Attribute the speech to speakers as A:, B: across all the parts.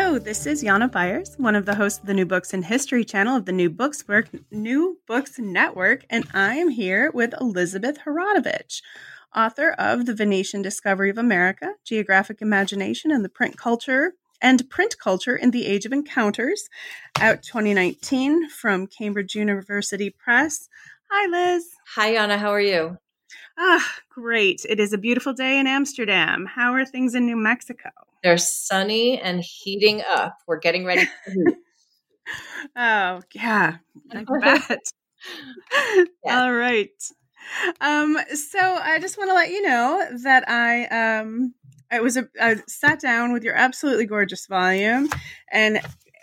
A: Hello, this is Jana Byars, one of the hosts of the New Books in History channel of the New Books Work, New Books Network, and I am here with Elizabeth Horodowich, author of The Venetian Discovery of America, Geographic Imagination and the Print Culture and Print Culture in the Age of Encounters, out 2019 from Cambridge University Press. Hi, Liz.
B: Hi, Jana. How are you?
A: Ah, great. It is a beautiful day in Amsterdam. How are things in New Mexico?
B: They're sunny and heating up. We're getting ready.
A: oh, yeah, I bet. yeah. All right. Um, so I just want to let you know that I um I was a, I sat down with your absolutely gorgeous volume and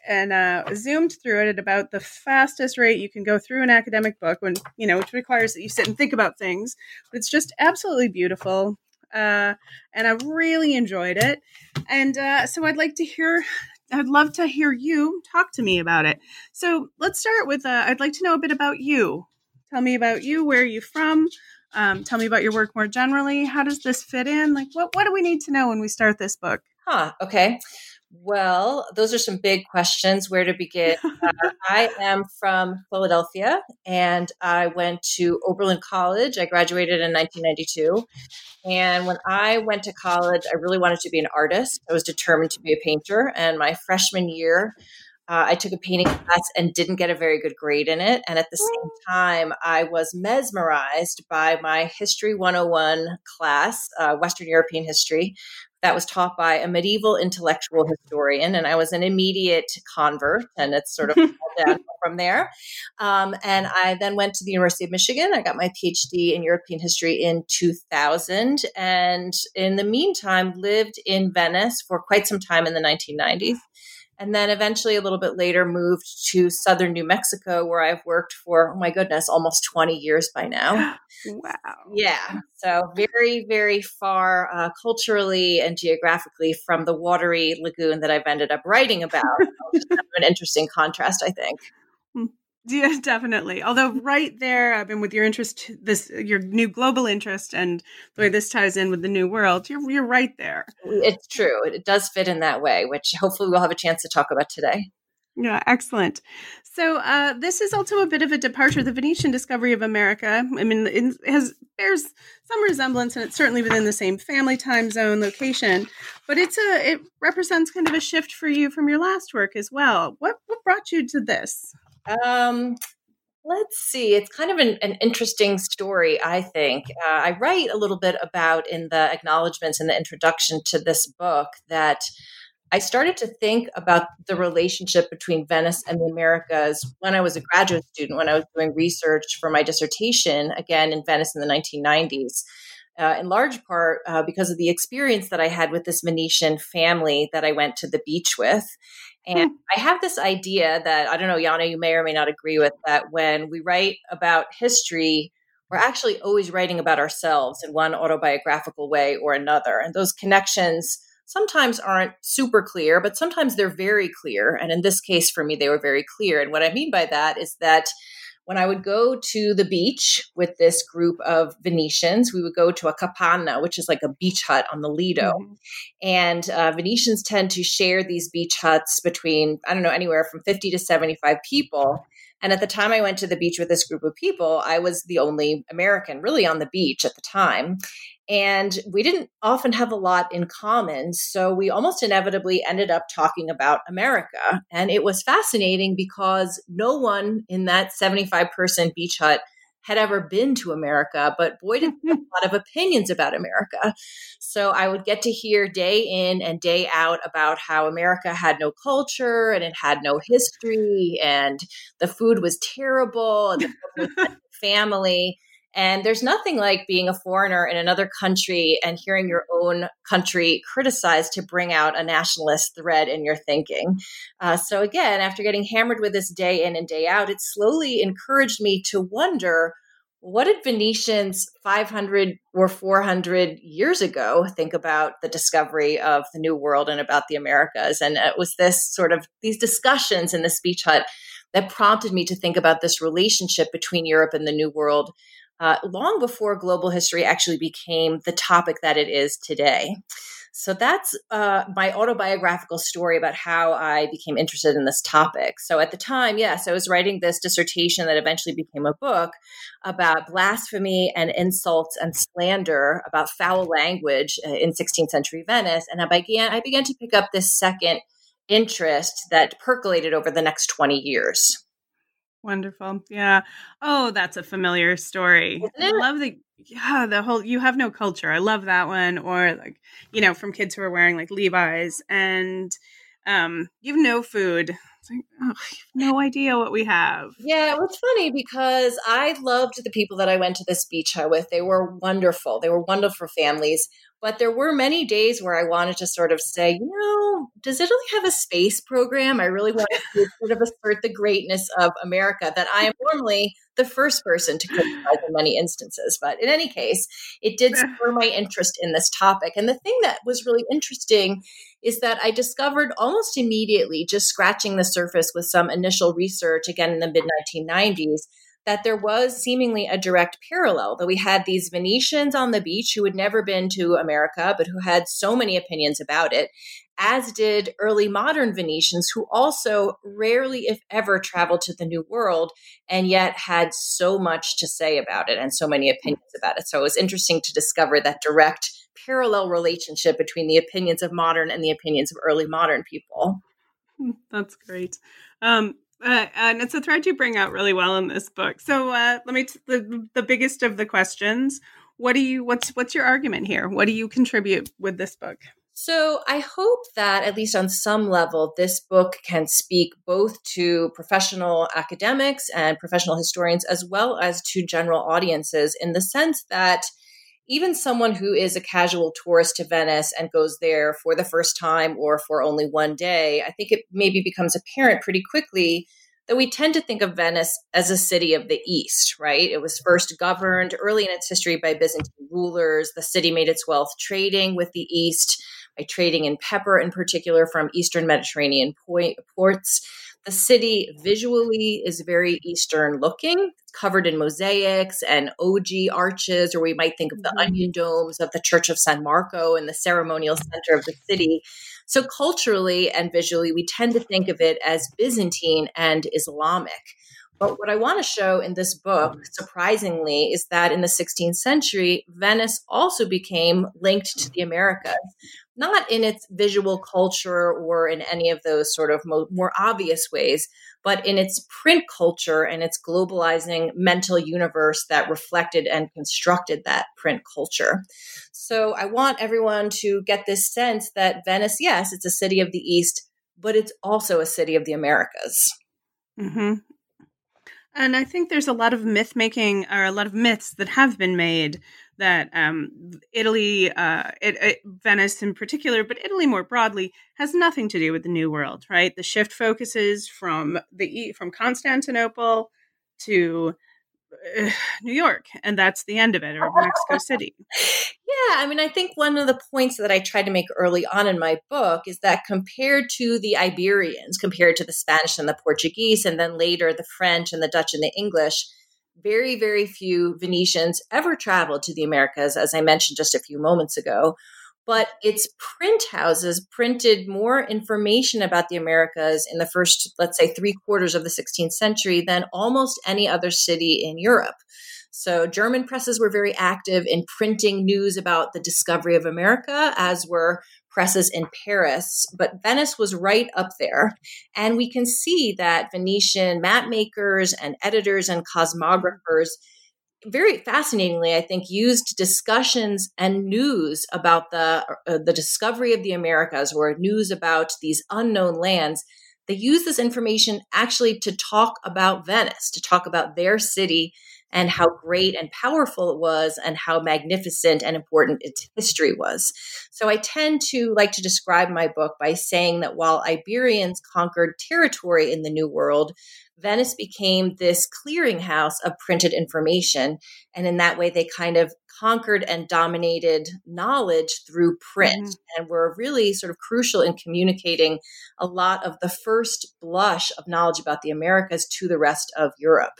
A: and uh, zoomed through it at about the fastest rate you can go through an academic book when you know which requires that you sit and think about things but it's just absolutely beautiful uh, and i really enjoyed it. And uh, so i'd like to hear i'd love to hear you talk to me about it. So let's start with uh, i'd like to know a bit about you. Tell me about you where are you from? Um, tell me about your work more generally. How does this fit in? Like what, what do we need to know when we start this book?
B: Huh okay well, those are some big questions. Where to begin? uh, I am from Philadelphia and I went to Oberlin College. I graduated in 1992. And when I went to college, I really wanted to be an artist. I was determined to be a painter. And my freshman year, uh, I took a painting class and didn't get a very good grade in it. And at the same time, I was mesmerized by my History 101 class, uh, Western European history, that was taught by a medieval intellectual historian, and I was an immediate convert, and it's sort of down from there. Um, and I then went to the University of Michigan. I got my PhD in European history in 2000, and in the meantime, lived in Venice for quite some time in the 1990s and then eventually a little bit later moved to southern New Mexico where I've worked for oh my goodness almost 20 years by now.
A: wow.
B: Yeah. So very very far uh, culturally and geographically from the watery lagoon that I've ended up writing about. an interesting contrast I think.
A: Yeah, definitely. Although right there, I've been with your interest, this your new global interest, and the way this ties in with the new world, you're you're right there.
B: It's true. It does fit in that way, which hopefully we'll have a chance to talk about today.
A: Yeah, excellent. So uh, this is also a bit of a departure. The Venetian discovery of America. I mean, it has bears some resemblance, and it's certainly within the same family, time zone, location. But it's a it represents kind of a shift for you from your last work as well. What what brought you to this?
B: Um, let's see. It's kind of an, an interesting story, I think. Uh, I write a little bit about in the acknowledgments in the introduction to this book that I started to think about the relationship between Venice and the Americas when I was a graduate student, when I was doing research for my dissertation, again in Venice in the 1990s. Uh, in large part uh, because of the experience that I had with this Venetian family that I went to the beach with. And hmm. I have this idea that I don't know, Jana, you may or may not agree with that when we write about history, we're actually always writing about ourselves in one autobiographical way or another. And those connections sometimes aren't super clear, but sometimes they're very clear. And in this case, for me, they were very clear. And what I mean by that is that when I would go to the beach with this group of Venetians, we would go to a capanna, which is like a beach hut on the Lido. Mm-hmm. And uh, Venetians tend to share these beach huts between, I don't know, anywhere from 50 to 75 people. And at the time I went to the beach with this group of people, I was the only American really on the beach at the time. And we didn't often have a lot in common. So we almost inevitably ended up talking about America. And it was fascinating because no one in that 75 person beach hut had ever been to America, but boy, did they have a lot of opinions about America. So I would get to hear day in and day out about how America had no culture and it had no history and the food was terrible and the family. And there's nothing like being a foreigner in another country and hearing your own country criticized to bring out a nationalist thread in your thinking. Uh, so, again, after getting hammered with this day in and day out, it slowly encouraged me to wonder what did Venetians 500 or 400 years ago think about the discovery of the New World and about the Americas? And it was this sort of these discussions in the speech hut that prompted me to think about this relationship between Europe and the New World uh, long before global history actually became the topic that it is today. So that's uh, my autobiographical story about how I became interested in this topic. So at the time, yes, I was writing this dissertation that eventually became a book about blasphemy and insults and slander, about foul language uh, in 16th century Venice. And I began, I began to pick up this second interest that percolated over the next 20 years.
A: Wonderful. Yeah. Oh, that's a familiar story. I love the yeah, the whole you have no culture. I love that one. Or like, you know, from kids who are wearing like Levi's and um you have no food. It's like, oh, no idea what we have.
B: Yeah, it was funny because I loved the people that I went to this beach hut with. They were wonderful. They were wonderful families. But there were many days where I wanted to sort of say, you know, does Italy have a space program? I really wanted to sort of assert the greatness of America that I am normally the first person to criticize in many instances. But in any case, it did spur my interest in this topic. And the thing that was really interesting is that I discovered almost immediately, just scratching the surface with some initial research, again in the mid 1990s, that there was seemingly a direct parallel that we had these Venetians on the beach who had never been to America, but who had so many opinions about it, as did early modern Venetians who also rarely, if ever, traveled to the New World and yet had so much to say about it and so many opinions about it. So it was interesting to discover that direct parallel relationship between the opinions of modern and the opinions of early modern people.
A: That's great. Um, uh, and it's a thread you bring out really well in this book. So uh, let me t- the the biggest of the questions. What do you what's what's your argument here? What do you contribute with this book?
B: So I hope that at least on some level, this book can speak both to professional academics and professional historians as well as to general audiences in the sense that even someone who is a casual tourist to Venice and goes there for the first time or for only one day, I think it maybe becomes apparent pretty quickly that we tend to think of Venice as a city of the East, right? It was first governed early in its history by Byzantine rulers. The city made its wealth trading with the East, by trading in pepper in particular from Eastern Mediterranean ports. The city visually is very Eastern looking, covered in mosaics and ogee arches, or we might think of the mm-hmm. onion domes of the Church of San Marco in the ceremonial center of the city. So, culturally and visually, we tend to think of it as Byzantine and Islamic. But what I want to show in this book, surprisingly, is that in the 16th century, Venice also became linked to the Americas, not in its visual culture or in any of those sort of mo- more obvious ways, but in its print culture and its globalizing mental universe that reflected and constructed that print culture. So I want everyone to get this sense that Venice, yes, it's a city of the East, but it's also a city of the Americas.
A: Mm-hmm. And I think there's a lot of myth making or a lot of myths that have been made that um, Italy, uh, it, it, Venice in particular, but Italy more broadly, has nothing to do with the New World, right? The shift focuses from the from Constantinople to Eh, New York, and that's the end of it, or Mexico City.
B: Yeah, I mean, I think one of the points that I tried to make early on in my book is that compared to the Iberians, compared to the Spanish and the Portuguese, and then later the French and the Dutch and the English, very, very few Venetians ever traveled to the Americas, as I mentioned just a few moments ago. But its print houses printed more information about the Americas in the first, let's say, three quarters of the 16th century than almost any other city in Europe. So, German presses were very active in printing news about the discovery of America, as were presses in Paris, but Venice was right up there. And we can see that Venetian map makers and editors and cosmographers very fascinatingly, I think, used discussions and news about the uh, the discovery of the Americas or news about these unknown lands. They use this information actually to talk about Venice, to talk about their city and how great and powerful it was and how magnificent and important its history was. So I tend to like to describe my book by saying that while Iberians conquered territory in the New World, Venice became this clearinghouse of printed information. And in that way, they kind of conquered and dominated knowledge through print mm-hmm. and were really sort of crucial in communicating a lot of the first blush of knowledge about the Americas to the rest of Europe.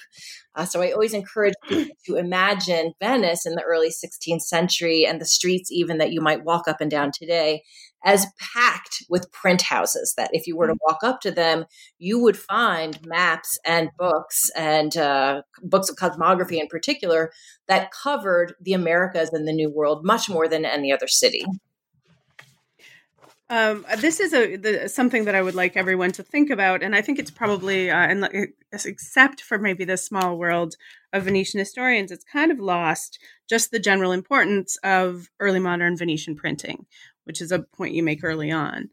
B: Uh, so I always encourage people to imagine Venice in the early 16th century and the streets even that you might walk up and down today as packed with print houses that if you were to mm. walk up to them, you would find maps and books and uh, books of cosmography in particular that covered the Americas and the New World much more than any other city.
A: Um, this is a the, something that I would like everyone to think about, and I think it's probably, uh, and except for maybe the small world of Venetian historians, it's kind of lost just the general importance of early modern Venetian printing, which is a point you make early on.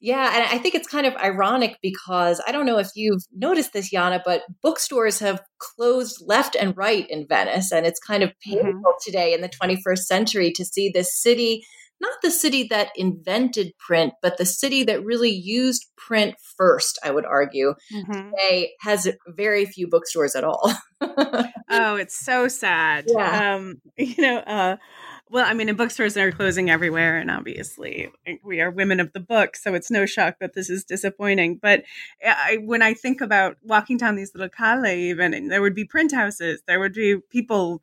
B: Yeah, and I think it's kind of ironic because I don't know if you've noticed this, Jana, but bookstores have closed left and right in Venice, and it's kind of mm-hmm. painful mm-hmm. today in the 21st century to see this city not the city that invented print, but the city that really used print first, I would argue, mm-hmm. today has very few bookstores at all.
A: oh, it's so sad. Yeah. Um, you know, uh, well, I mean, in bookstores are closing everywhere, and obviously we are women of the book, so it's no shock that this is disappointing. But eh, I, when I think about walking down these little calle, even there would be print houses, there would be people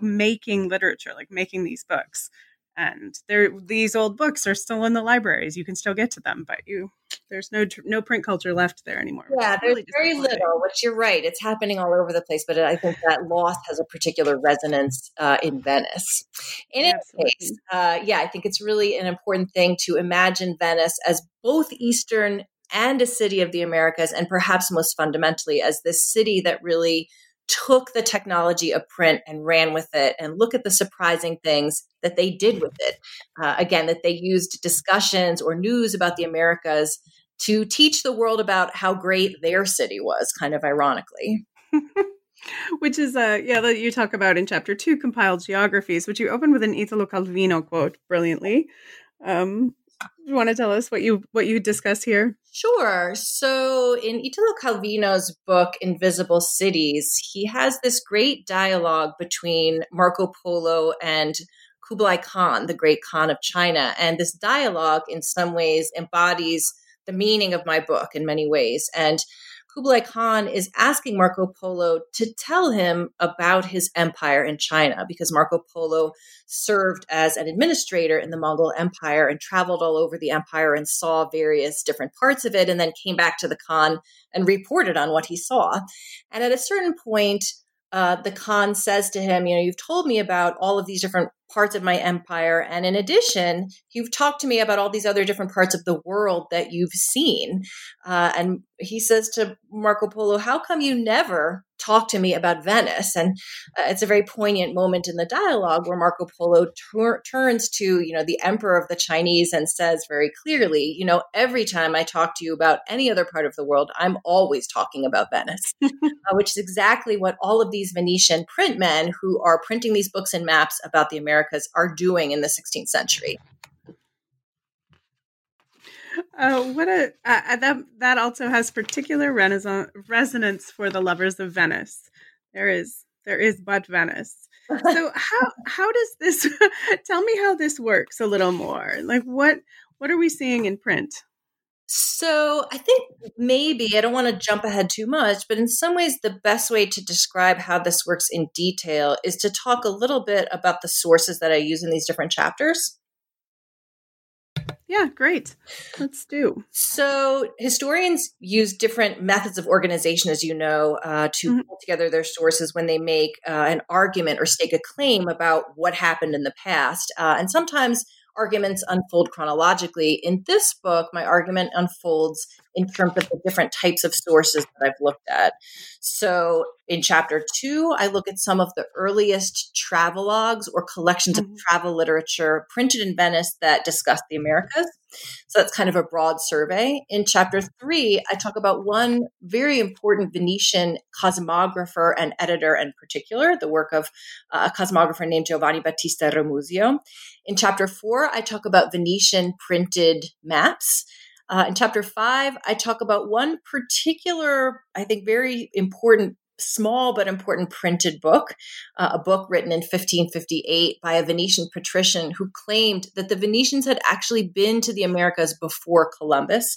A: making literature, like making these books and there these old books are still in the libraries. You can still get to them but you there's no no print culture left there anymore
B: yeah there's really very little which you're right it's happening all over the place but i think that loss has a particular resonance uh, in venice. In any case uh, yeah i think it's really an important thing to imagine venice as both eastern and a city of the americas and perhaps most fundamentally as this city that really took the technology of print and ran with it and look at the surprising things that they did with it. Uh, again that they used discussions or news about the americas to teach the world about how great their city was kind of ironically.
A: Which is uh yeah that you talk about in chapter two compiled geographies which you open with an italo calvino quote brilliantly. Um you want to tell us what you what you discuss here?
B: Sure. So in Italo Calvino's book Invisible Cities, he has this great dialogue between Marco Polo and Kublai Khan, the great Khan of China. And this dialogue in some ways embodies the meaning of my book in many ways. And Kublai Khan is asking Marco Polo to tell him about his empire in China because Marco Polo served as an administrator in the Mongol Empire and traveled all over the empire and saw various different parts of it and then came back to the Khan and reported on what he saw. And at a certain point, uh, the Khan says to him, You know, you've told me about all of these different parts of my empire. And in addition, you've talked to me about all these other different parts of the world that you've seen. Uh, and he says to Marco Polo, How come you never talk to me about Venice? And uh, it's a very poignant moment in the dialogue where Marco Polo tur- turns to, you know, the emperor of the Chinese and says very clearly, you know, every time I talk to you about any other part of the world, I'm always talking about Venice, uh, which is exactly what all of these Venetian print men who are printing these books and maps about the Americas are doing in the 16th century.
A: Uh, what a uh, uh, that that also has particular renaissance resonance for the lovers of Venice. There is there is but Venice. So how how does this tell me how this works a little more? Like what what are we seeing in print?
B: So I think maybe I don't want to jump ahead too much, but in some ways the best way to describe how this works in detail is to talk a little bit about the sources that I use in these different chapters.
A: Yeah, great. Let's do.
B: So, historians use different methods of organization, as you know, uh, to mm-hmm. pull together their sources when they make uh, an argument or stake a claim about what happened in the past. Uh, and sometimes arguments unfold chronologically. In this book, my argument unfolds in terms of the different types of sources that I've looked at. So in chapter two, I look at some of the earliest travelogues or collections mm-hmm. of travel literature printed in Venice that discuss the Americas. So that's kind of a broad survey. In chapter three, I talk about one very important Venetian cosmographer and editor in particular, the work of uh, a cosmographer named Giovanni Battista Ramusio. In chapter four, I talk about Venetian printed maps. Uh, in chapter five, I talk about one particular, I think, very important small but important printed book, uh, a book written in 1558 by a Venetian patrician who claimed that the Venetians had actually been to the Americas before Columbus.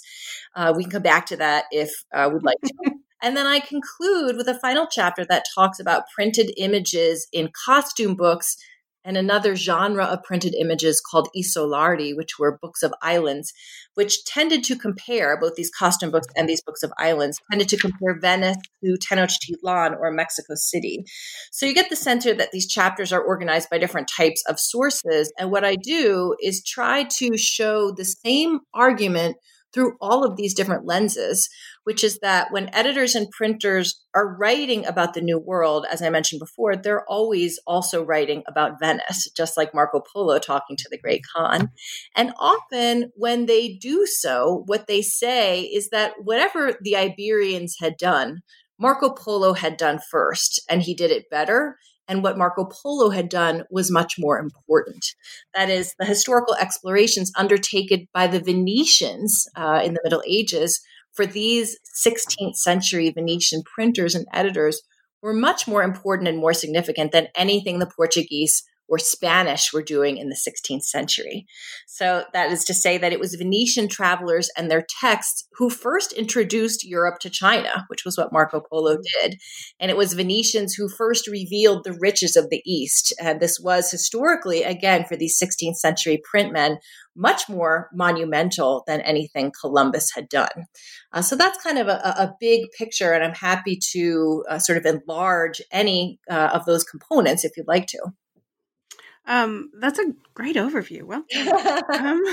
B: Uh, we can come back to that if uh, we'd like to. and then I conclude with a final chapter that talks about printed images in costume books and another genre of printed images called isolari, which were books of islands, which tended to compare both these costume books and these books of islands, tended to compare Venice to Tenochtitlan or Mexico City. So you get the sense that these chapters are organized by different types of sources. And what I do is try to show the same argument through all of these different lenses, which is that when editors and printers are writing about the New World, as I mentioned before, they're always also writing about Venice, just like Marco Polo talking to the Great Khan. And often when they do so, what they say is that whatever the Iberians had done, Marco Polo had done first, and he did it better and what Marco Polo had done was much more important. That is, the historical explorations undertaken by the Venetians uh, in the Middle Ages for these 16th century Venetian printers and editors were much more important and more significant than anything the Portuguese or Spanish were doing in the 16th century. So that is to say that it was Venetian travelers and their texts who first introduced Europe to China, which was what Marco Polo did. And it was Venetians who first revealed the riches of the East. And this was historically, again, for these 16th century printmen, much more monumental than anything Columbus had done. Uh, so that's kind of a, a, big picture, and I'm happy to uh, sort of enlarge any uh, of those components if you'd like to.
A: Um, that's a great overview. Well, um,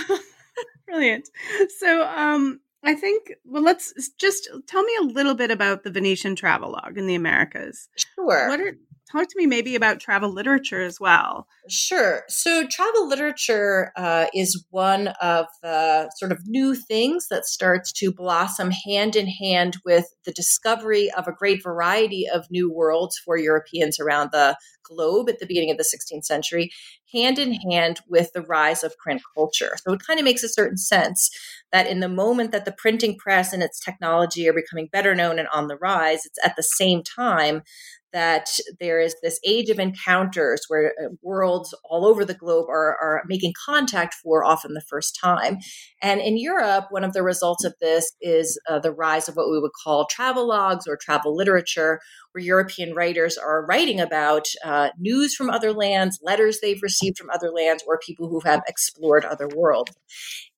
A: brilliant. So, um, I think, well, let's just tell me a little bit about the Venetian travelogue in the Americas.
B: Sure.
A: What are, talk to me maybe about travel literature as well.
B: Sure. So, travel literature uh, is one of the sort of new things that starts to blossom hand in hand with the discovery of a great variety of new worlds for Europeans around the globe at the beginning of the 16th century, hand in hand with the rise of print culture. So, it kind of makes a certain sense that in the moment that the printing press and its technology are becoming better known and on the rise, it's at the same time that there is this age of encounters where uh, worlds all over the globe are, are making contact for often the first time. And in Europe, one of the results of this is uh, the rise of what we would call travel logs or travel literature, where European writers are writing about uh, news from other lands, letters they've received from other lands, or people who have explored other worlds.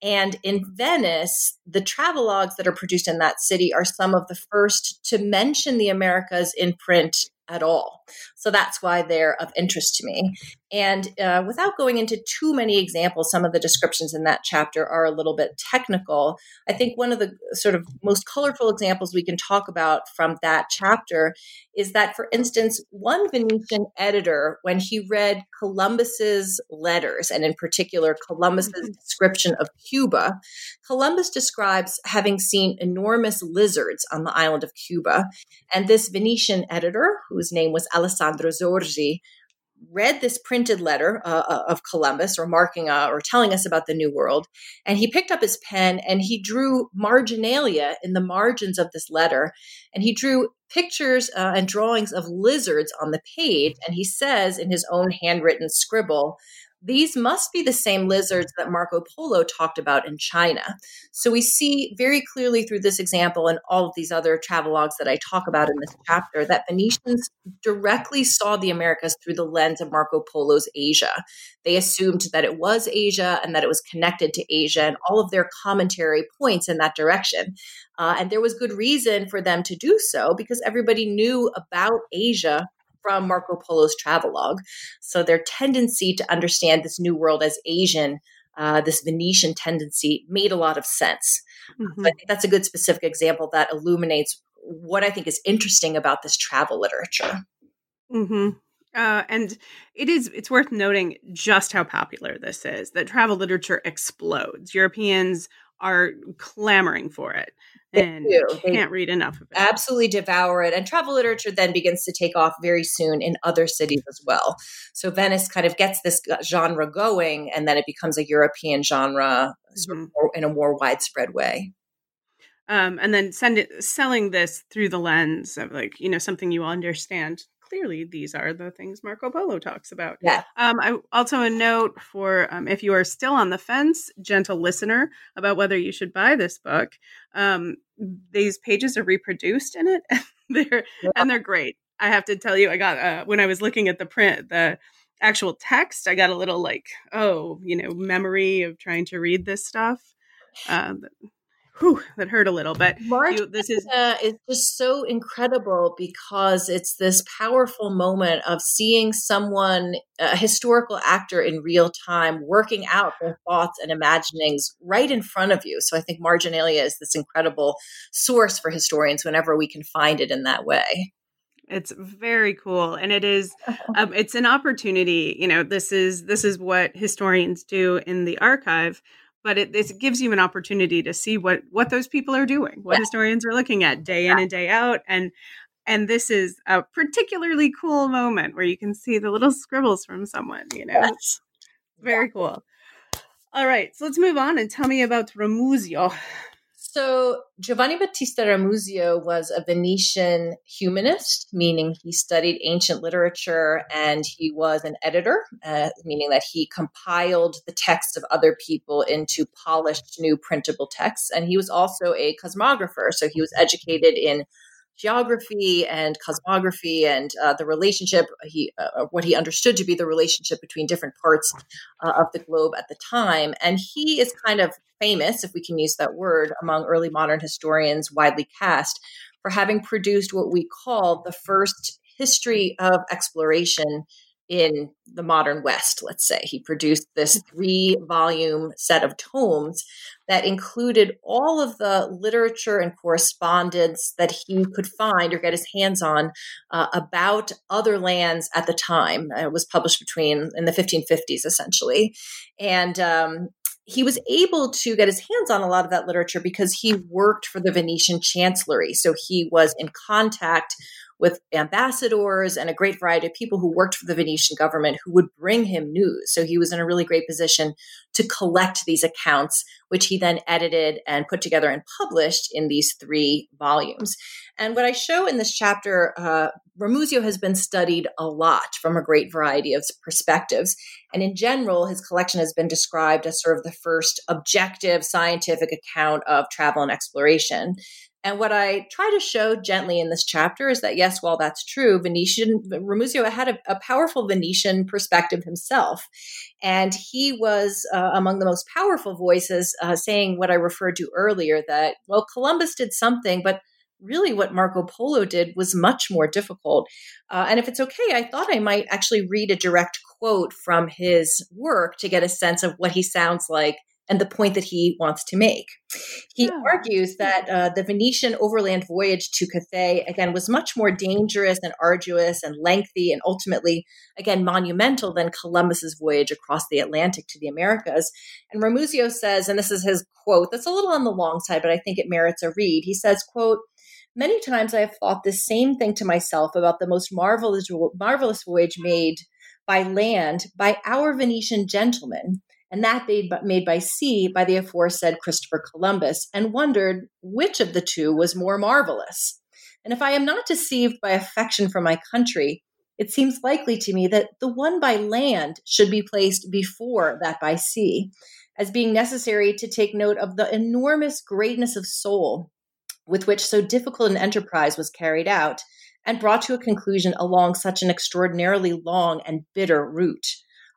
B: And in Venice, the travel logs that are produced in that city are some of the first to mention the Americas in print at all. So that's why they're of interest to me. And uh, without going into too many examples, some of the descriptions in that chapter are a little bit technical. I think one of the sort of most colorful examples we can talk about from that chapter is that, for instance, one Venetian editor, when he read Columbus's letters, and in particular Columbus's mm-hmm. description of Cuba, Columbus describes having seen enormous lizards on the island of Cuba. And this Venetian editor, whose name was Alessandro Zorzi, read this printed letter uh, uh, of Columbus, remarking uh, or telling us about the New World, and he picked up his pen and he drew marginalia in the margins of this letter, and he drew pictures uh, and drawings of lizards on the page, and he says in his own handwritten scribble these must be the same lizards that Marco Polo talked about in China. So we see very clearly through this example and all of these other travelogues that I talk about in this chapter that Venetians directly saw the Americas through the lens of Marco Polo's Asia. They assumed that it was Asia and that it was connected to Asia, and all of their commentary points in that direction. Uh, and there was good reason for them to do so because everybody knew about Asia from Marco Polo's travelogue. So their tendency to understand this new world as Asian uh, this Venetian tendency made a lot of sense. Mm-hmm. So I think that's a good specific example that illuminates what I think is interesting about this travel literature.
A: Mm-hmm. Uh, and it is it's worth noting just how popular this is that travel literature explodes europeans are clamoring for it and they can't read enough of it.
B: Absolutely devour it. And travel literature then begins to take off very soon in other cities as well. So Venice kind of gets this genre going, and then it becomes a European genre mm-hmm. in a more widespread way.
A: Um, and then send it selling this through the lens of like you know something you understand clearly these are the things Marco Polo talks about.
B: Yeah.
A: Um, I also a note for um, if you are still on the fence, gentle listener, about whether you should buy this book. Um, these pages are reproduced in it, and they're yeah. and they're great. I have to tell you, I got uh, when I was looking at the print, the actual text, I got a little like, oh, you know, memory of trying to read this stuff. Uh, whew, that hurt a little. But
B: March you, this is is just so incredible because it's this powerful moment of seeing someone, a historical actor in real time, working out their thoughts and imaginings right in front of you. So I think marginalia is this incredible source for historians whenever we can find it in that way.
A: It's very cool, and it is. Um, it's an opportunity. You know, this is this is what historians do in the archive but it, it, gives you an opportunity to see what what those people are doing what yeah. historians are looking at day yeah. in and day out and and this is a particularly cool moment where you can see the little scribbles from someone you know yes. very cool all right so let's move on and tell me about Ramusio
B: so Giovanni Battista Ramusio was a Venetian humanist, meaning he studied ancient literature and he was an editor, uh, meaning that he compiled the texts of other people into polished new printable texts. And he was also a cosmographer, so he was educated in geography and cosmography and uh, the relationship he uh, what he understood to be the relationship between different parts uh, of the globe at the time. And he is kind of famous if we can use that word among early modern historians widely cast for having produced what we call the first history of exploration in the modern West, let's say. He produced this three volume set of tomes that included all of the literature and correspondence that he could find or get his hands on uh, about other lands at the time. It was published between in the 1550s, essentially. And um, he was able to get his hands on a lot of that literature because he worked for the Venetian chancellery. So he was in contact with ambassadors and a great variety of people who worked for the Venetian government who would bring him news. So he was in a really great position to collect these accounts, which he then edited and put together and published in these three volumes. And what I show in this chapter, uh, Ramusio has been studied a lot from a great variety of perspectives. And in general, his collection has been described as sort of the first objective scientific account of travel and exploration. And what I try to show gently in this chapter is that, yes, while that's true, Venetian, Ramusio had a, a powerful Venetian perspective himself. And he was uh, among the most powerful voices uh, saying what I referred to earlier that, well, Columbus did something, but really what Marco Polo did was much more difficult. Uh, and if it's okay, I thought I might actually read a direct quote from his work to get a sense of what he sounds like and the point that he wants to make. He yeah. argues that uh, the Venetian overland voyage to Cathay, again, was much more dangerous and arduous and lengthy and ultimately, again, monumental than Columbus's voyage across the Atlantic to the Americas. And Ramusio says, and this is his quote, that's a little on the long side, but I think it merits a read. He says, quote, Many times I have thought the same thing to myself about the most marvelous, marvelous voyage made by land by our Venetian gentlemen and that made, made by sea by the aforesaid Christopher Columbus, and wondered which of the two was more marvelous. And if I am not deceived by affection for my country, it seems likely to me that the one by land should be placed before that by sea, as being necessary to take note of the enormous greatness of soul with which so difficult an enterprise was carried out and brought to a conclusion along such an extraordinarily long and bitter route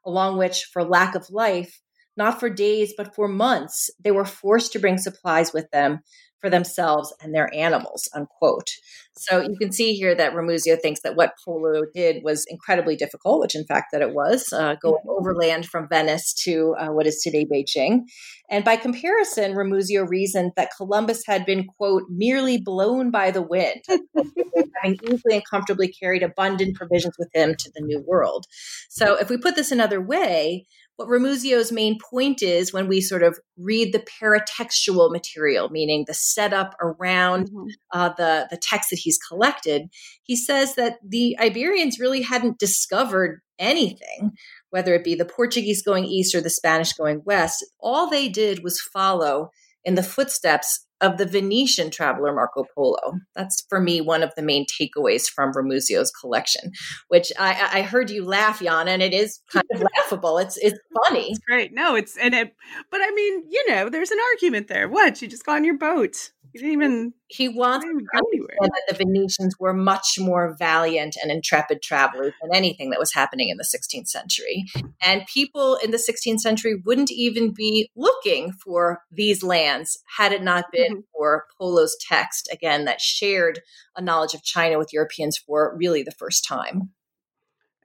B: along which, for lack of life, not for days, but for months, they were forced to bring supplies with them for themselves and their animals, unquote. So you can see here that Ramusio thinks that what Polo did was incredibly difficult, which in fact that it was, uh, going mm-hmm. overland from Venice to uh, what is today Beijing. And by comparison, Ramusio reasoned that Columbus had been, quote, merely blown by the wind, having easily and comfortably carried abundant provisions with him to the New World. So if we put this another way, what Ramusio's main point is when we sort of read the paratextual material, meaning the setup around mm-hmm. uh, the, the text that he's collected, he says that the Iberians really hadn't discovered anything, whether it be the Portuguese going east or the Spanish going west. All they did was follow in the footsteps of the Venetian traveler Marco Polo. That's for me one of the main takeaways from Ramusio's collection, which I, I heard you laugh, Jan, and it is kind of laughable. It's it's funny.
A: It's great. No, it's and it, but I mean, you know, there's an argument there. What you just got on your boat? You didn't even.
B: He wants to that the Venetians were much more valiant and intrepid travelers than anything that was happening in the 16th century. And people in the 16th century wouldn't even be looking for these lands had it not been mm-hmm. for Polo's text, again, that shared a knowledge of China with Europeans for really the first time.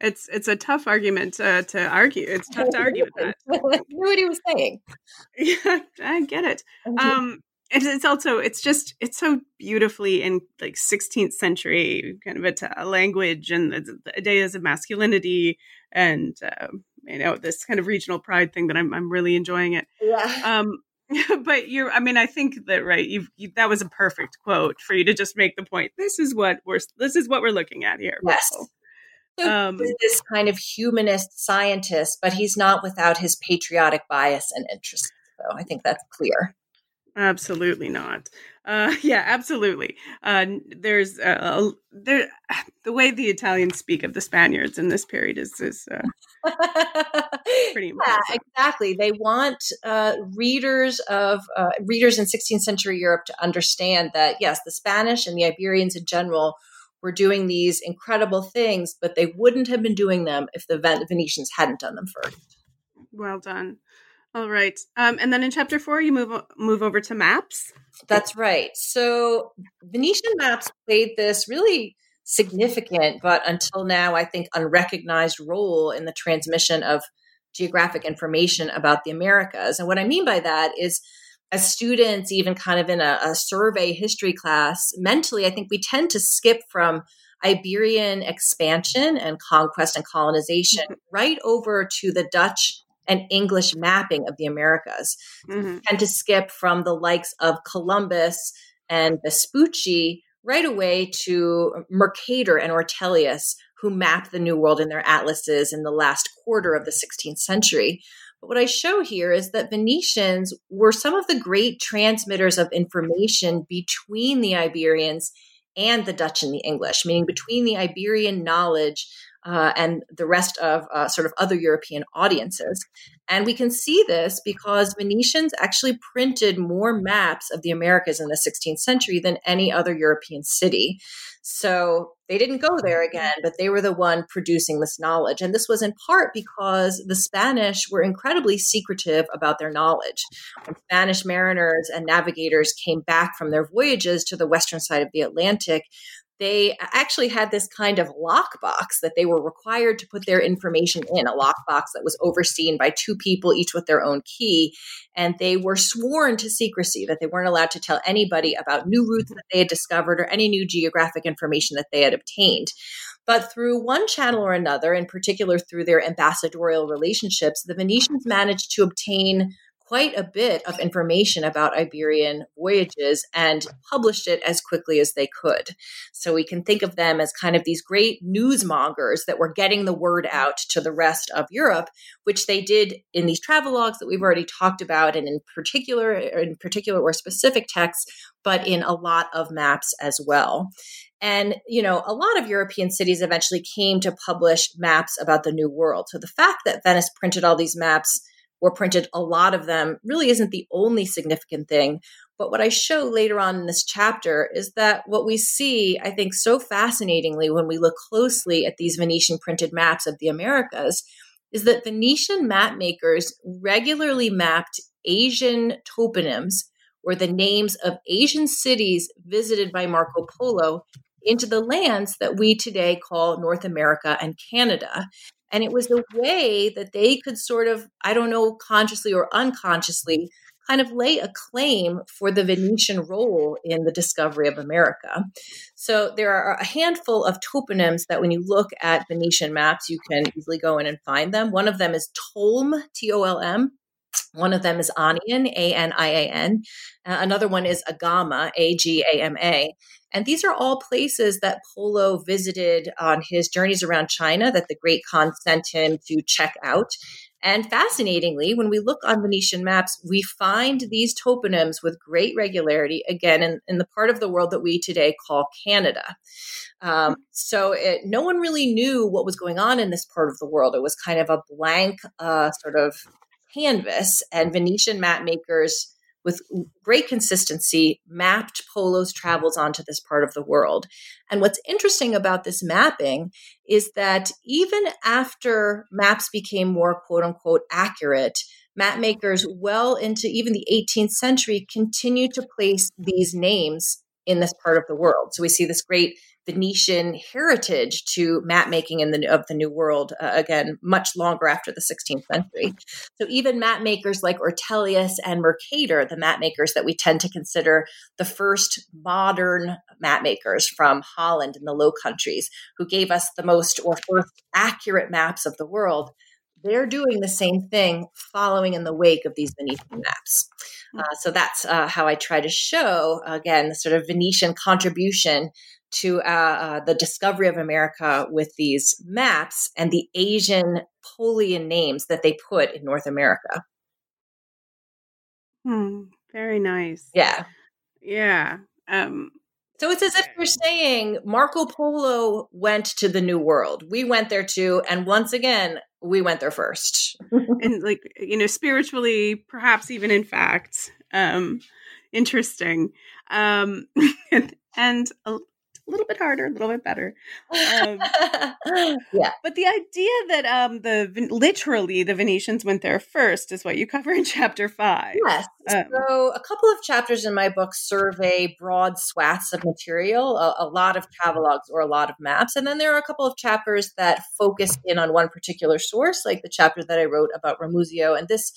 A: It's it's a tough argument uh, to argue. It's tough to argue with that.
B: I knew what he was saying.
A: Yeah, I get it. Um, and it's also it's just it's so beautifully in like 16th century kind of a, language and the, the, ideas of masculinity and uh, you know this kind of regional pride thing that I'm I'm really enjoying it.
B: Yeah.
A: Um, but you're I mean I think that right you've you, that was a perfect quote for you to just make the point. This is what we're this is what we're looking at here.
B: Yes. So um, this kind of humanist scientist, but he's not without his patriotic bias and interest. So I think that's clear.
A: Absolutely not. Uh, yeah, absolutely. Uh, there's uh, there the way the Italians speak of the Spaniards in this period is is uh, pretty much
B: yeah, exactly. They want uh, readers of uh, readers in 16th century Europe to understand that yes, the Spanish and the Iberians in general were doing these incredible things, but they wouldn't have been doing them if the Venetians hadn't done them first.
A: Well done. All right. Um, and then in chapter four, you move move over to maps.
B: That's right. So Venetian maps played this really significant, but until now, I think unrecognized role in the transmission of geographic information about the Americas. And what I mean by that is, as students, even kind of in a, a survey history class, mentally, I think we tend to skip from Iberian expansion and conquest and colonization mm-hmm. right over to the Dutch and English mapping of the Americas. Mm-hmm. And to skip from the likes of Columbus and Vespucci right away to Mercator and Ortelius, who mapped the New World in their atlases in the last quarter of the 16th century. But what I show here is that Venetians were some of the great transmitters of information between the Iberians and the Dutch and the English, meaning between the Iberian knowledge uh, and the rest of uh, sort of other European audiences. And we can see this because Venetians actually printed more maps of the Americas in the 16th century than any other European city. So they didn't go there again, but they were the one producing this knowledge. And this was in part because the Spanish were incredibly secretive about their knowledge. When Spanish mariners and navigators came back from their voyages to the western side of the Atlantic, they actually had this kind of lockbox that they were required to put their information in, a lockbox that was overseen by two people, each with their own key. And they were sworn to secrecy, that they weren't allowed to tell anybody about new routes that they had discovered or any new geographic information that they had obtained. But through one channel or another, in particular through their ambassadorial relationships, the Venetians managed to obtain quite a bit of information about Iberian voyages and published it as quickly as they could. So we can think of them as kind of these great newsmongers that were getting the word out to the rest of Europe, which they did in these travelogues that we've already talked about, and in particular, in particular or specific texts, but in a lot of maps as well. And, you know, a lot of European cities eventually came to publish maps about the New World. So the fact that Venice printed all these maps were printed, a lot of them really isn't the only significant thing. But what I show later on in this chapter is that what we see, I think, so fascinatingly when we look closely at these Venetian printed maps of the Americas is that Venetian map makers regularly mapped Asian toponyms or the names of Asian cities visited by Marco Polo into the lands that we today call North America and Canada. And it was a way that they could sort of, I don't know, consciously or unconsciously, kind of lay a claim for the Venetian role in the discovery of America. So there are a handful of toponyms that when you look at Venetian maps, you can easily go in and find them. One of them is Tolm, T O L M. One of them is Anian, A N I A N. Uh, another one is Agama, A G A M A. And these are all places that Polo visited on his journeys around China that the Great Khan sent him to check out. And fascinatingly, when we look on Venetian maps, we find these toponyms with great regularity, again, in, in the part of the world that we today call Canada. Um, so it, no one really knew what was going on in this part of the world. It was kind of a blank uh, sort of canvas, and Venetian map makers with great consistency mapped Polo's travels onto this part of the world. And what's interesting about this mapping is that even after maps became more quote unquote accurate, map makers well into even the 18th century continued to place these names in this part of the world. So we see this great Venetian heritage to map making in the of the New World uh, again much longer after the 16th century. So even map makers like Ortelius and Mercator, the map makers that we tend to consider the first modern map makers from Holland and the Low Countries, who gave us the most or first accurate maps of the world, they're doing the same thing following in the wake of these Venetian maps. Hmm. Uh, so that's uh, how I try to show, again, the sort of Venetian contribution to uh, uh, the discovery of America with these maps and the Asian Polian names that they put in North America.
A: Hmm, very nice.
B: Yeah.
A: Yeah. Um,
B: so it's as if you're saying Marco Polo went to the New World. We went there too. And once again, we went there first.
A: and like, you know, spiritually, perhaps even in fact, um, interesting. Um, and, and a, little bit harder, a little bit better. Um,
B: yeah.
A: But the idea that um, the literally the Venetians went there first is what you cover in chapter five.
B: Yes. Um, so a couple of chapters in my book survey broad swaths of material, a, a lot of travelogues or a lot of maps, and then there are a couple of chapters that focus in on one particular source, like the chapter that I wrote about Ramusio, and this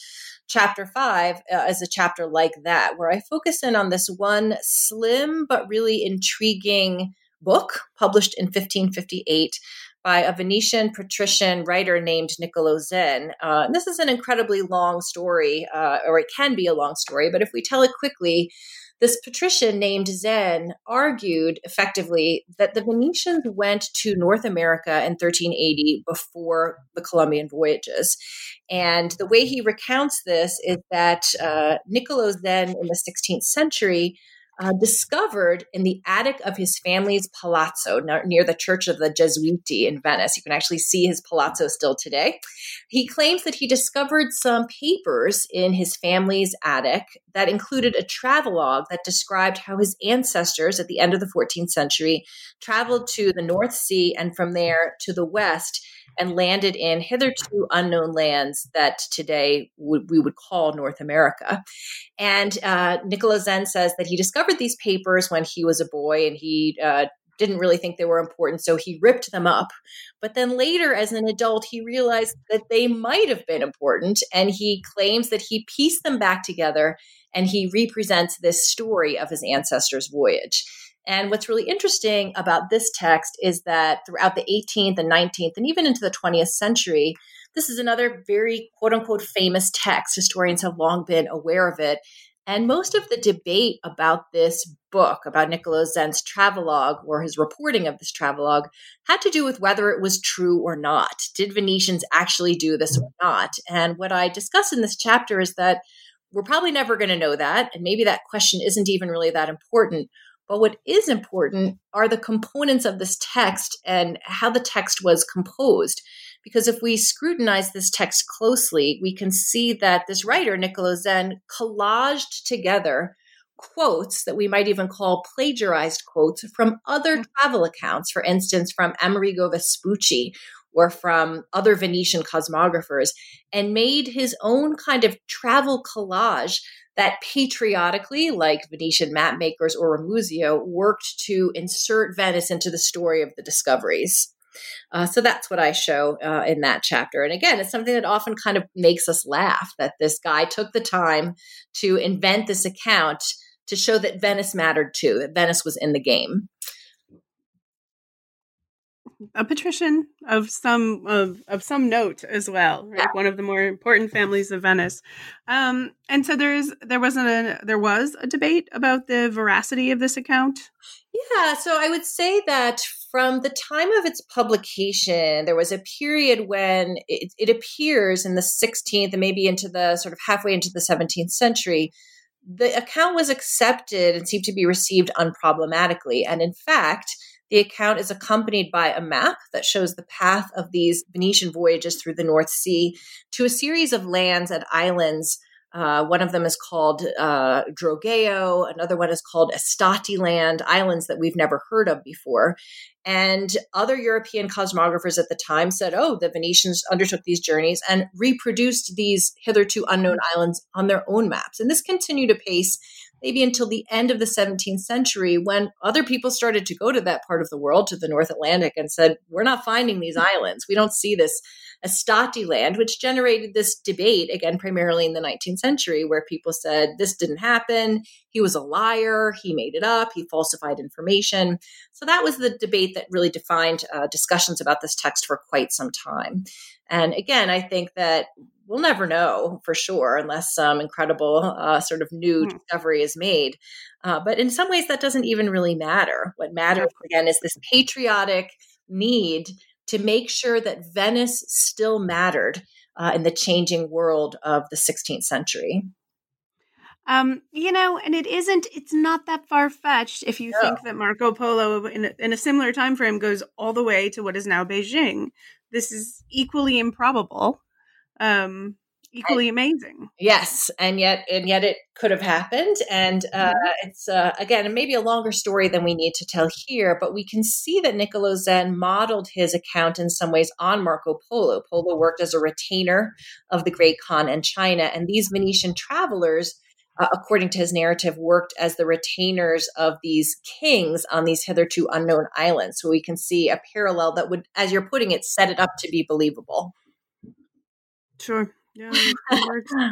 B: chapter five uh, is a chapter like that, where I focus in on this one slim but really intriguing book published in 1558 by a Venetian patrician writer named Niccolo Zen. Uh, this is an incredibly long story, uh, or it can be a long story, but if we tell it quickly, this patrician named Zen argued effectively that the Venetians went to North America in 1380 before the Columbian voyages. And the way he recounts this is that uh, Niccolo Zen in the 16th century uh, discovered in the attic of his family's palazzo near the Church of the Gesuiti in Venice. You can actually see his palazzo still today. He claims that he discovered some papers in his family's attic that included a travelogue that described how his ancestors at the end of the 14th century traveled to the North Sea and from there to the West and landed in hitherto unknown lands that today we would call North America. And uh, Nicola Zen says that he discovered these papers when he was a boy and he uh, didn't really think they were important, so he ripped them up. But then later, as an adult, he realized that they might have been important, and he claims that he pieced them back together and he represents this story of his ancestors' voyage. And what's really interesting about this text is that throughout the 18th and 19th, and even into the 20th century, this is another very quote unquote famous text. Historians have long been aware of it. And most of the debate about this book, about Niccolo Zen's travelogue or his reporting of this travelogue, had to do with whether it was true or not. Did Venetians actually do this or not? And what I discuss in this chapter is that we're probably never going to know that. And maybe that question isn't even really that important. But what is important are the components of this text and how the text was composed. Because if we scrutinize this text closely, we can see that this writer, Niccolo Zen, collaged together quotes that we might even call plagiarized quotes from other hmm. travel accounts, for instance, from Amerigo Vespucci or from other Venetian cosmographers and made his own kind of travel collage that patriotically, like Venetian mapmakers or Ramusio, worked to insert Venice into the story of the discoveries. Uh, so that's what I show uh, in that chapter. And again, it's something that often kind of makes us laugh that this guy took the time to invent this account to show that Venice mattered too, that Venice was in the game
A: a patrician of some of, of some note as well, right? Yeah. One of the more important families of Venice. Um, and so there's there wasn't a there was a debate about the veracity of this account.
B: Yeah, so I would say that from the time of its publication, there was a period when it, it appears in the 16th and maybe into the sort of halfway into the 17th century the account was accepted and seemed to be received unproblematically. And in fact, the account is accompanied by a map that shows the path of these Venetian voyages through the North Sea to a series of lands and islands. Uh, one of them is called uh, Drogeo. Another one is called Estotiland, islands that we've never heard of before. And other European cosmographers at the time said, oh, the Venetians undertook these journeys and reproduced these hitherto unknown islands on their own maps. And this continued apace maybe until the end of the 17th century when other people started to go to that part of the world, to the North Atlantic, and said, We're not finding these islands. We don't see this Estotiland, which generated this debate, again, primarily in the 19th century, where people said, This didn't happen. He was a liar. He made it up. He falsified information. So that was the debate that really defined uh, discussions about this text for quite some time. And again, I think that we'll never know for sure unless some incredible uh, sort of new mm. discovery is made. Uh, but in some ways, that doesn't even really matter. What matters, again, is this patriotic need to make sure that Venice still mattered uh, in the changing world of the 16th century.
A: Um, you know, and it isn't, it's not that far fetched if you no. think that Marco Polo in a, in a similar time frame goes all the way to what is now Beijing. This is equally improbable um equally and, amazing
B: yes and yet and yet it could have happened and uh, mm-hmm. it's uh, again maybe a longer story than we need to tell here but we can see that niccolo zen modeled his account in some ways on marco polo polo worked as a retainer of the great khan and china and these venetian travelers uh, according to his narrative, worked as the retainers of these kings on these hitherto unknown islands. So we can see a parallel that would, as you're putting it, set it up to be believable.
A: Sure. Yeah.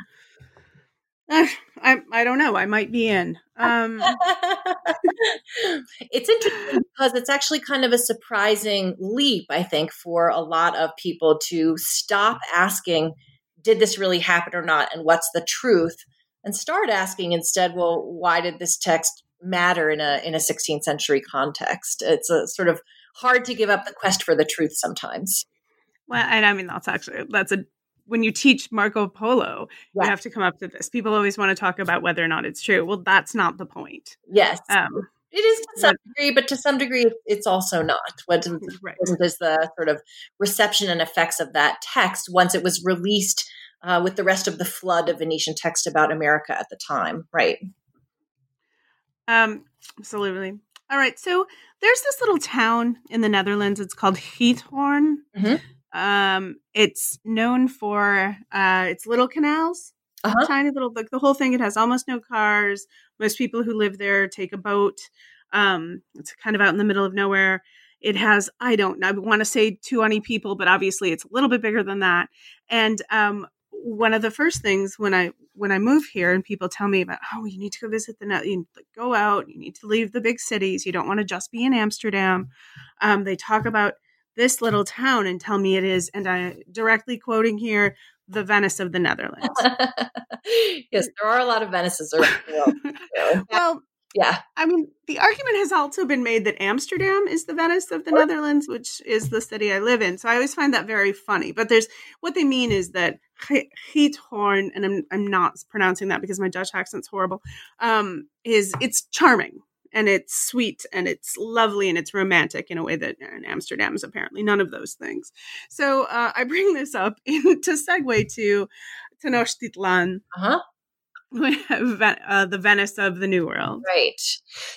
A: I I don't know. I might be in. Um.
B: it's interesting because it's actually kind of a surprising leap, I think, for a lot of people to stop asking, "Did this really happen or not?" and "What's the truth?" and start asking instead, "Well, why did this text matter in a in a 16th century context?" It's a sort of hard to give up the quest for the truth sometimes.
A: Well, and I mean that's actually that's a when you teach Marco Polo, you have to come up to this. People always want to talk about whether or not it's true. Well, that's not the point.
B: Yes. Um, it is to some degree, but to some degree, it's also not. What right. is the sort of reception and effects of that text once it was released uh, with the rest of the flood of Venetian text about America at the time, right?
A: Um, absolutely. All right. So there's this little town in the Netherlands. It's called Giethoorn. Mm-hmm. Um, it's known for uh, its little canals, uh-huh. tiny little like the whole thing. It has almost no cars. Most people who live there take a boat. Um, it's kind of out in the middle of nowhere. It has I don't I want to say 20 people, but obviously it's a little bit bigger than that. And um, one of the first things when I when I move here and people tell me about oh you need to go visit the net you go out you need to leave the big cities you don't want to just be in Amsterdam um, they talk about this little town and tell me it is, and I directly quoting here, the Venice of the Netherlands.
B: yes, there are a lot of Venices around the
A: world. well, yeah. I mean, the argument has also been made that Amsterdam is the Venice of the Netherlands, which is the city I live in. So I always find that very funny. But there's what they mean is that Giethoorn, and I'm I'm not pronouncing that because my Dutch accent's horrible. Um, is it's charming and it's sweet and it's lovely and it's romantic in a way that in Amsterdam is apparently none of those things. So uh, I bring this up in, to segue to Tenochtitlan. Uh-huh. uh, the Venice of the New World.
B: Right.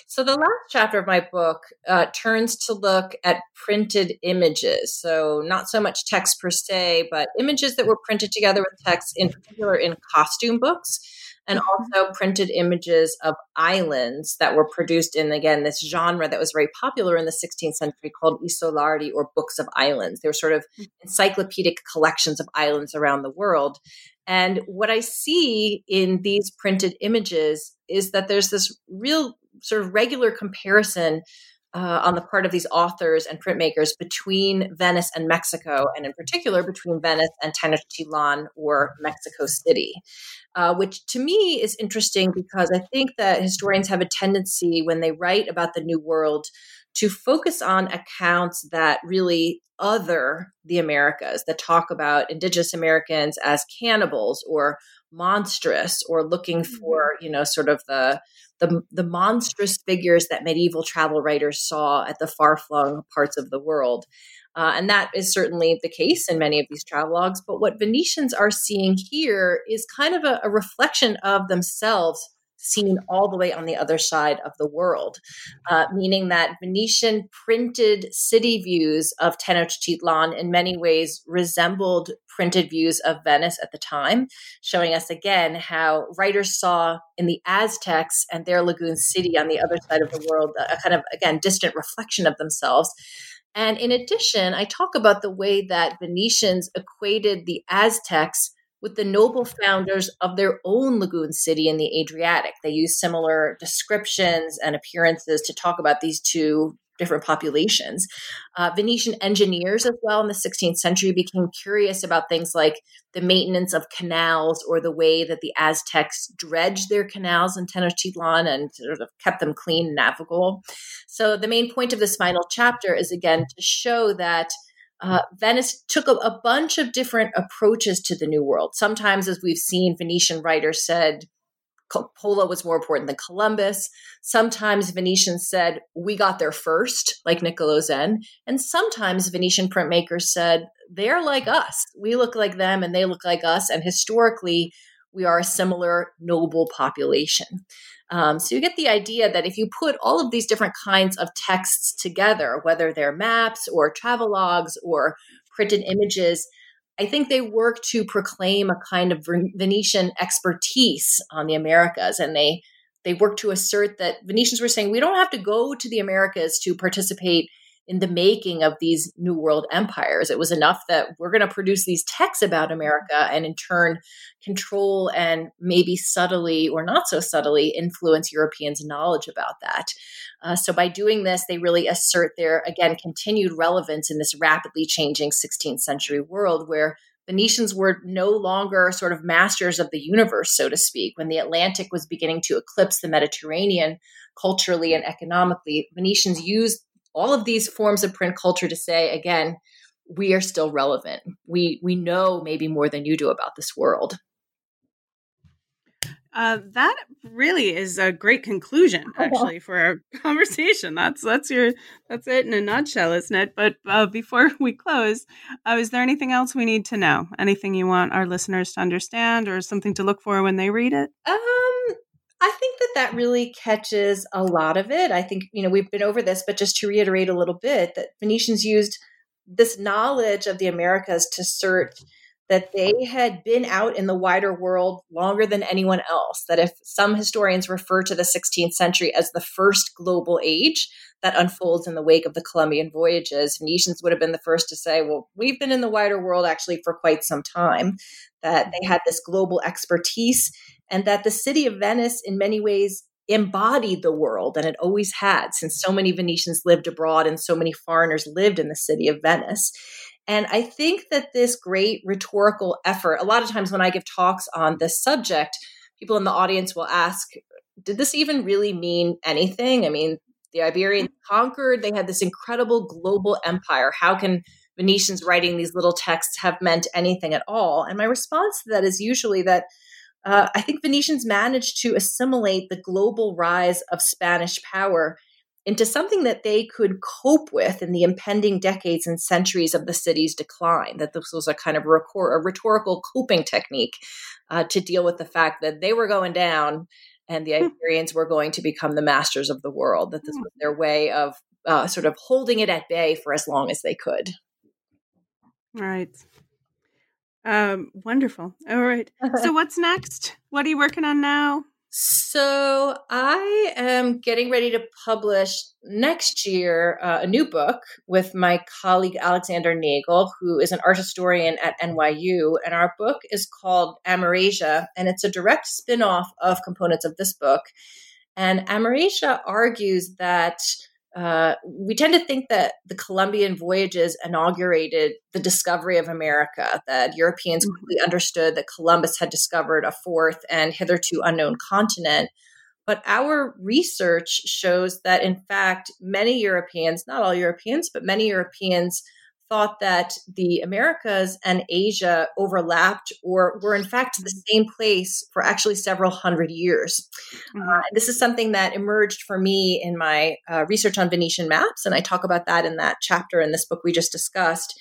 B: So the last chapter of my book uh, turns to look at printed images. So not so much text per se, but images that were printed together with text, in particular in costume books and mm-hmm. also printed images of islands that were produced in again this genre that was very popular in the 16th century called isolari or books of islands they were sort of mm. encyclopedic collections of islands around the world and what i see in these printed images is that there's this real sort of regular comparison uh, on the part of these authors and printmakers between Venice and Mexico, and in particular between Venice and Tenochtitlan or Mexico City uh, which to me is interesting because I think that historians have a tendency when they write about the New World to focus on accounts that really other the Americas, that talk about indigenous Americans as cannibals or monstrous or looking mm-hmm. for, you know, sort of the the, the monstrous figures that medieval travel writers saw at the far flung parts of the world. Uh, and that is certainly the case in many of these travelogues. But what Venetians are seeing here is kind of a, a reflection of themselves seen all the way on the other side of the world, uh, meaning that Venetian printed city views of Tenochtitlan in many ways resembled printed views of Venice at the time, showing us again how writers saw in the Aztecs and their lagoon city on the other side of the world a kind of, again, distant reflection of themselves. And in addition, I talk about the way that Venetians equated the Aztecs with the noble founders of their own lagoon city in the Adriatic. They use similar descriptions and appearances to talk about these two different populations. Uh, Venetian engineers, as well, in the 16th century, became curious about things like the maintenance of canals or the way that the Aztecs dredged their canals in Tenochtitlan and sort of kept them clean and navigable. So, the main point of this final chapter is again to show that. Uh, Venice took a, a bunch of different approaches to the New World. Sometimes, as we've seen, Venetian writers said, Polo was more important than Columbus. Sometimes Venetians said, we got there first, like Niccolo Zen. And sometimes Venetian printmakers said, they're like us. We look like them and they look like us. And historically, we are a similar noble population. Um, so you get the idea that if you put all of these different kinds of texts together, whether they're maps or travelogues or printed images, I think they work to proclaim a kind of Venetian expertise on the Americas, and they they work to assert that Venetians were saying we don't have to go to the Americas to participate in the making of these new world empires. It was enough that we're going to produce these texts about America and in turn control and maybe subtly or not so subtly influence Europeans' knowledge about that. Uh, so by doing this, they really assert their, again, continued relevance in this rapidly changing 16th century world where Venetians were no longer sort of masters of the universe, so to speak. When the Atlantic was beginning to eclipse the Mediterranean culturally and economically, Venetians used all of these forms of print culture to say again we are still relevant we we know maybe more than you do about this world
A: uh, that really is a great conclusion, actually, for our conversation. That's that's your that's it in a nutshell, isn't it? But uh, before we close, uh, is there anything else we need to know? Anything you want our listeners to understand, or something to look for when they read it?
B: Um, I think that that really catches a lot of it. I think, you know, we've been over this, but just to reiterate a little bit, that Venetians used this knowledge of the Americas to assert that they had been out in the wider world longer than anyone else. That if some historians refer to the 16th century as the first global age that unfolds in the wake of the Columbian voyages, Venetians would have been the first to say, well, we've been in the wider world actually for quite some time, that they had this global expertise and that the city of Venice, in many ways, embodied the world and it always had since so many Venetians lived abroad and so many foreigners lived in the city of Venice. And I think that this great rhetorical effort, a lot of times when I give talks on this subject, people in the audience will ask, did this even really mean anything? I mean, the Iberians mm. conquered, they had this incredible global empire. How can Venetians writing these little texts have meant anything at all? And my response to that is usually that uh, I think Venetians managed to assimilate the global rise of Spanish power into something that they could cope with in the impending decades and centuries of the city's decline. That this was a kind of a rhetorical coping technique uh, to deal with the fact that they were going down and the hmm. Iberians were going to become the masters of the world, that this hmm. was their way of uh, sort of holding it at bay for as long as they could.
A: Right. Um, wonderful. All right. so what's next? What are you working on now?
B: So I am getting ready to publish next year uh, a new book with my colleague Alexander Nagel, who is an art historian at NYU. And our book is called Amerasia, and it's a direct spin off of components of this book. And Amerasia argues that uh, we tend to think that the Columbian voyages inaugurated the discovery of America, that Europeans mm-hmm. quickly understood that Columbus had discovered a fourth and hitherto unknown continent. But our research shows that, in fact, many Europeans, not all Europeans, but many Europeans, thought that the Americas and Asia overlapped or were in fact the same place for actually several hundred years. Mm-hmm. Uh, this is something that emerged for me in my uh, research on Venetian maps, and I talk about that in that chapter in this book we just discussed.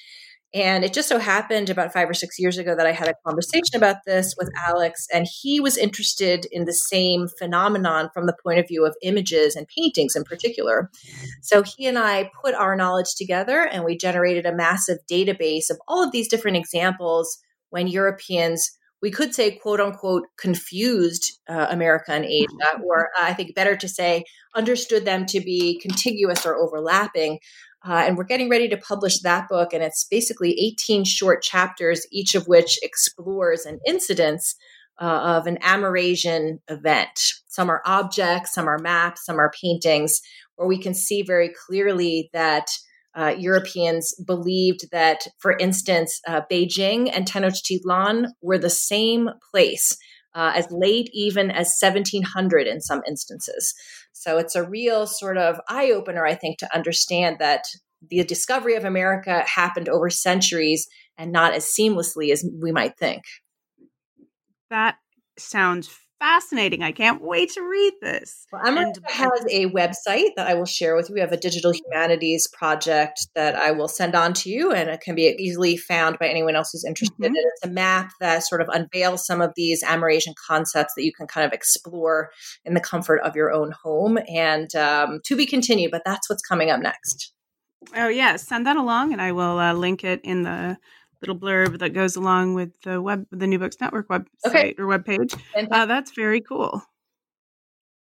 B: And it just so happened about five or six years ago that I had a conversation about this with Alex, and he was interested in the same phenomenon from the point of view of images and paintings in particular. So he and I put our knowledge together and we generated a massive database of all of these different examples when Europeans we could say quote unquote confused uh, America and Asia, or uh, I think better to say understood them to be contiguous or overlapping. Uh, and we're getting ready to publish that book. And it's basically 18 short chapters, each of which explores an incidence uh, of an Amerasian event. Some are objects, some are maps, some are paintings, where we can see very clearly that uh, Europeans believed that, for instance, uh, Beijing and Tenochtitlan were the same place uh, as late even as 1700 in some instances. So it's a real sort of eye opener, I think, to understand that the discovery of America happened over centuries and not as seamlessly as we might think.
A: That sounds fascinating. I can't wait to read this.
B: Well, America and- has a website that I will share with you. We have a digital humanities project that I will send on to you, and it can be easily found by anyone else who's interested. Mm-hmm. It's a map that sort of unveils some of these Amerasian concepts that you can kind of explore in the comfort of your own home. And um, to be continued, but that's what's coming up next.
A: Oh, yeah. Send that along, and I will uh, link it in the little blurb that goes along with the web, the New Books Network website okay. or web page. Uh, that's very cool.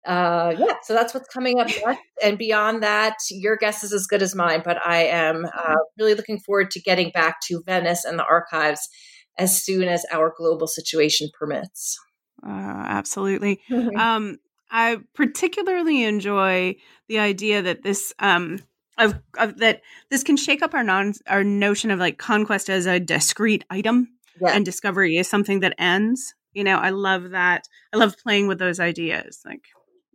B: Uh, yeah, so that's what's coming up next. And beyond that, your guess is as good as mine. But I am uh, really looking forward to getting back to Venice and the archives as soon as our global situation permits.
A: Uh, absolutely. um, I particularly enjoy the idea that this um, of, of that this can shake up our non our notion of like conquest as a discrete item yeah. and discovery is something that ends you know i love that i love playing with those ideas like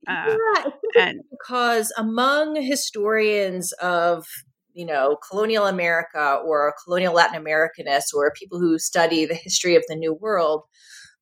A: uh,
B: yeah, and because among historians of you know colonial america or colonial latin americanists or people who study the history of the new world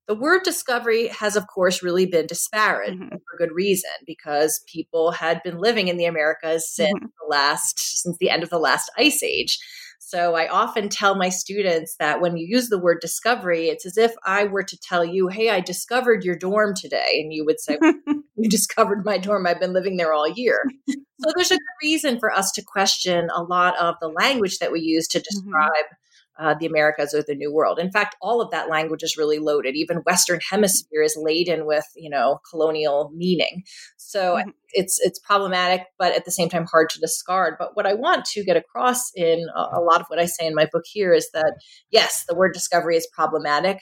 B: the word discovery has, of course, really been disparaged mm-hmm. for good reason because people had been living in the Americas since mm-hmm. the last, since the end of the last ice age. So I often tell my students that when you use the word discovery, it's as if I were to tell you, Hey, I discovered your dorm today. And you would say, You discovered my dorm. I've been living there all year. so there's a good reason for us to question a lot of the language that we use to mm-hmm. describe. Mm-hmm uh, the Americas or the New World. In fact, all of that language is really loaded. Even Western Hemisphere is laden with you know colonial meaning. So mm-hmm. it's it's problematic, but at the same time hard to discard. But what I want to get across in a, a lot of what I say in my book here is that yes, the word discovery is problematic.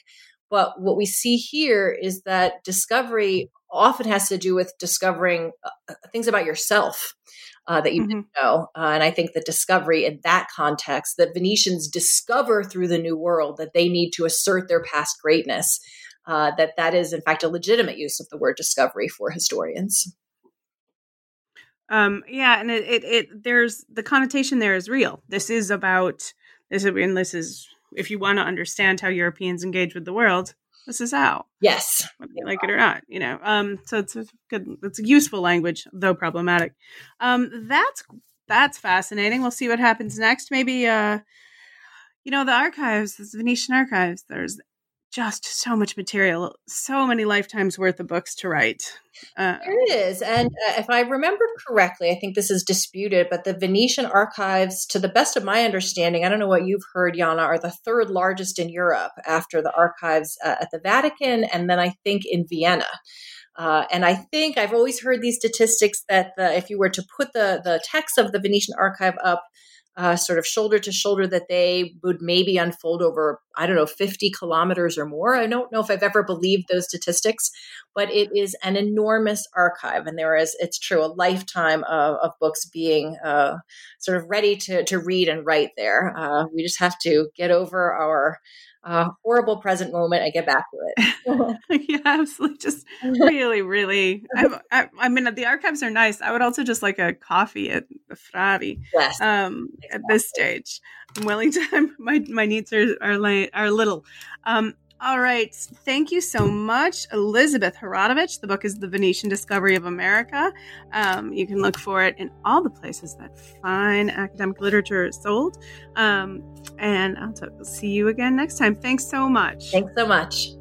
B: But what we see here is that discovery often has to do with discovering uh, uh things about yourself uh, that you mm-hmm. didn't know. Uh, and I think the discovery in that context, that Venetians discover through the New World that they need to assert their past greatness, uh, that that is in fact a legitimate use of the word discovery for historians.
A: Um, yeah, and it, it, it there's the connotation there is real. This is about this, and this is if you want to understand how Europeans engage with the world, This is how.
B: Yes.
A: Whether you like it or not, you know. Um, so it's a good, it's a useful language, though problematic. Um, that's that's fascinating. We'll see what happens next. Maybe, uh, you know, the archives, the Venetian archives. There's just so much material, so many lifetimes worth of books to write.
B: Uh, it is, And uh, if I remember correctly, I think this is disputed, but the Venetian archives, to the best of my understanding, I don't know what you've heard, Jana, are the third largest in Europe after the archives uh, at the Vatican and then I think in Vienna. Uh, and I think I've always heard these statistics that the, if you were to put the, the text of the Venetian archive up uh, sort of shoulder to shoulder that they would maybe unfold over, I don't know, 50 kilometers or more. I don't know if I've ever believed those statistics, but it is an enormous archive. And there is, it's true, a lifetime of, of books being uh, sort of ready to, to read and write there. Uh, we just have to get over our uh, horrible present moment. I get back to
A: it. yeah, absolutely. Just really, really. I, I, I, mean, the archives are nice. I would also just like a coffee at the Frari.
B: Yes.
A: Um, exactly. at this stage, I'm willing to. My my needs are are, are little. Um, all right. Thank you so much, Elizabeth Horodowich. The book is The Venetian Discovery of America. Um, you can look for it in all the places that fine academic literature is sold. Um, and I'll t- see you again next time. Thanks so much.
B: Thanks so much.